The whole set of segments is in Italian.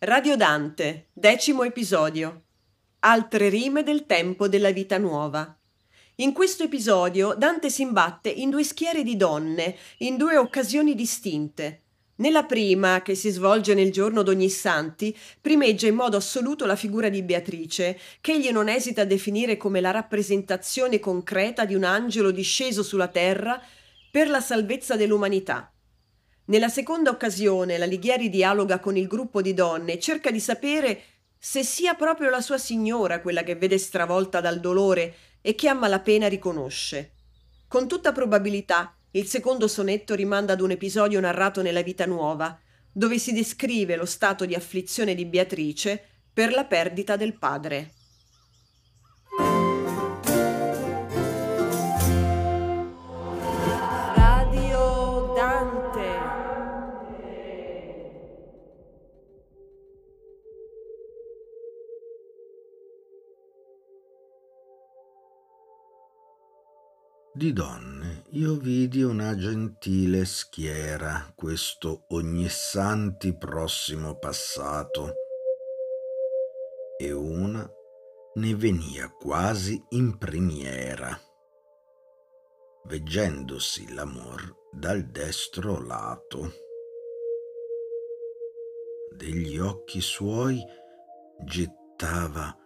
Radio Dante, decimo episodio. Altre rime del tempo della vita nuova. In questo episodio Dante si imbatte in due schiere di donne, in due occasioni distinte. Nella prima, che si svolge nel giorno d'ogni santi, primeggia in modo assoluto la figura di Beatrice, che egli non esita a definire come la rappresentazione concreta di un angelo disceso sulla terra per la salvezza dell'umanità. Nella seconda occasione la Lighieri dialoga con il gruppo di donne e cerca di sapere se sia proprio la sua signora quella che vede stravolta dal dolore e che a malapena riconosce. Con tutta probabilità il secondo sonetto rimanda ad un episodio narrato nella vita nuova, dove si descrive lo stato di afflizione di Beatrice per la perdita del padre. Di donne io vidi una gentile schiera questo ognissanti prossimo passato, e una ne venia quasi in primiera, veggendosi l'amor dal destro lato. Degli occhi suoi gettava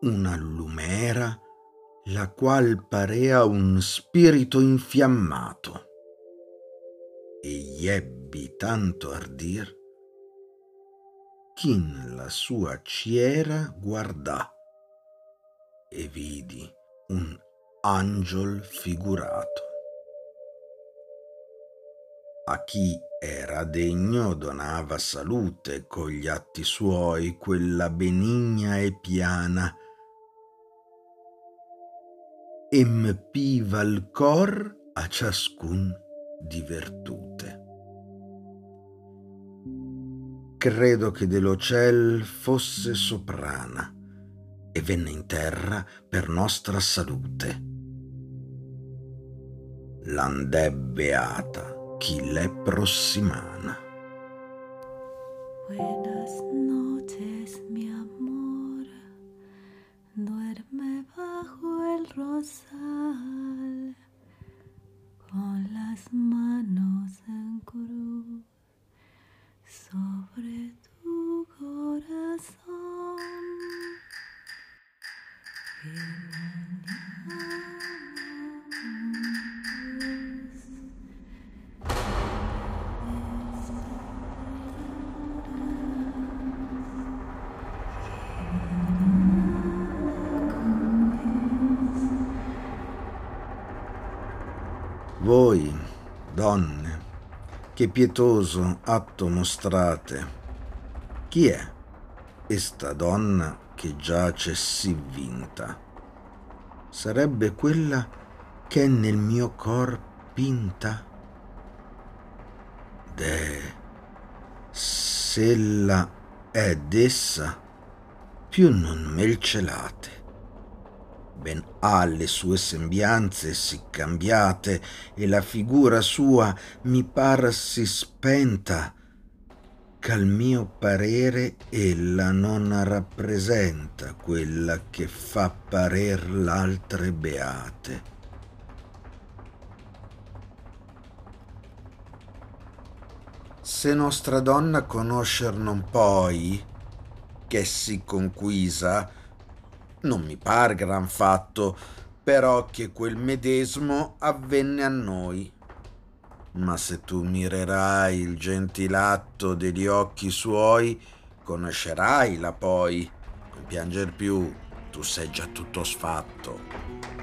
una lumera la qual parea un spirito infiammato. E gli ebbi tanto ardir ch'in la sua ciera guardà e vidi un angiol figurato. A chi era degno donava salute con gli atti suoi quella benigna e piana empiva il cor a ciascun di vertute. Credo che dello ciel fosse soprana e venne in terra per nostra salute. L'andè beata chi l'è prossimana. Buenas noches, mi amor. Duerme rosa. Voi, donne, che pietoso atto mostrate. Chi è esta donna che giace sì vinta? Sarebbe quella che è nel mio cor pinta? De, s'ella è d'essa, più non mel celate ben ha le sue sembianze sì cambiate e la figura sua mi par sì spenta ch'al mio parere ella non rappresenta quella che fa parer l'altre beate. Se nostra donna conoscer non poi, che si conquisa, non mi par gran fatto, però che quel medesimo avvenne a noi. Ma se tu mirerai il gentilatto degli occhi suoi, conoscerai la poi. Non pianger più, tu sei già tutto sfatto.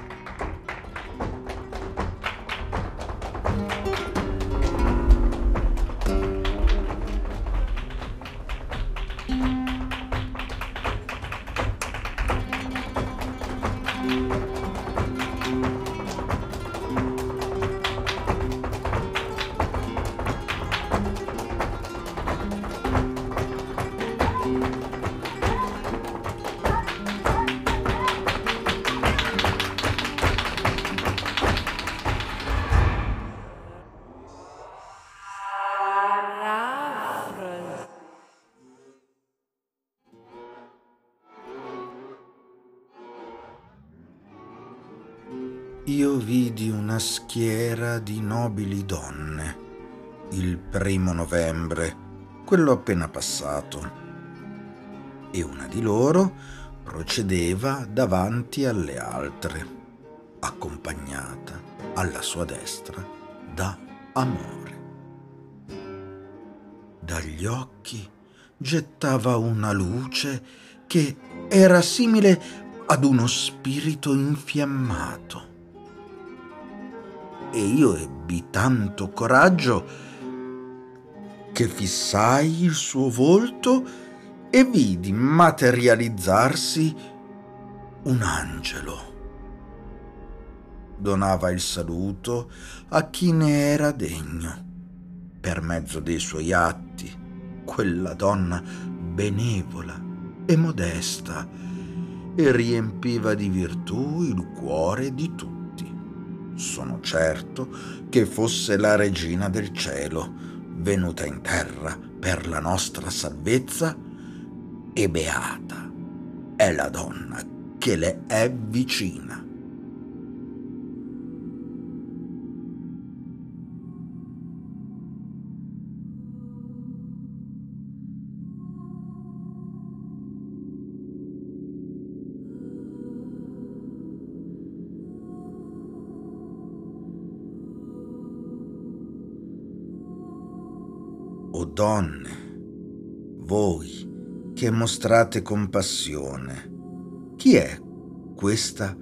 Io vidi una schiera di nobili donne il primo novembre, quello appena passato, e una di loro procedeva davanti alle altre, accompagnata alla sua destra da Amore. Dagli occhi gettava una luce che era simile ad uno spirito infiammato. E io ebbi tanto coraggio che fissai il suo volto e vidi materializzarsi un angelo. Donava il saluto a chi ne era degno. Per mezzo dei suoi atti, quella donna benevola e modesta e riempiva di virtù il cuore di tutti. Sono certo che fosse la regina del cielo venuta in terra per la nostra salvezza, e beata è la donna che le è vicina. Donne, voi che mostrate compassione, chi è questa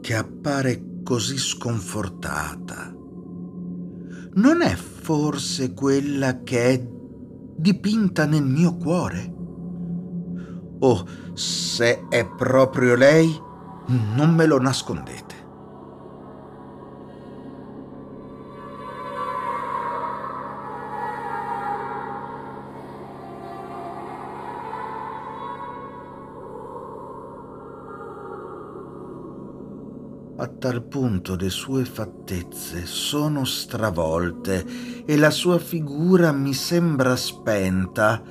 che appare così sconfortata? Non è forse quella che è dipinta nel mio cuore? O se è proprio lei, non me lo nascondete. Tal punto le sue fattezze sono stravolte e la sua figura mi sembra spenta,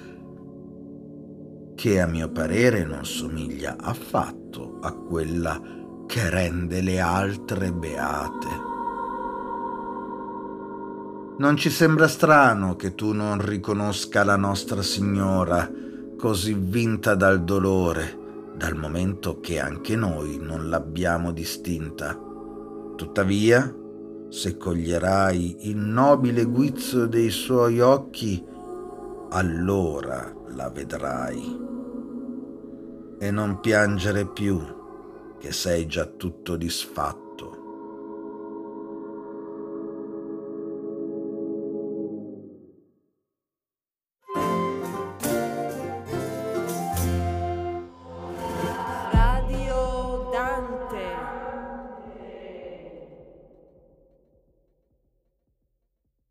che a mio parere non somiglia affatto a quella che rende le altre beate. Non ci sembra strano che tu non riconosca la Nostra Signora, così vinta dal dolore, dal momento che anche noi non l'abbiamo distinta. Tuttavia, se coglierai il nobile guizzo dei suoi occhi, allora la vedrai. E non piangere più, che sei già tutto disfatto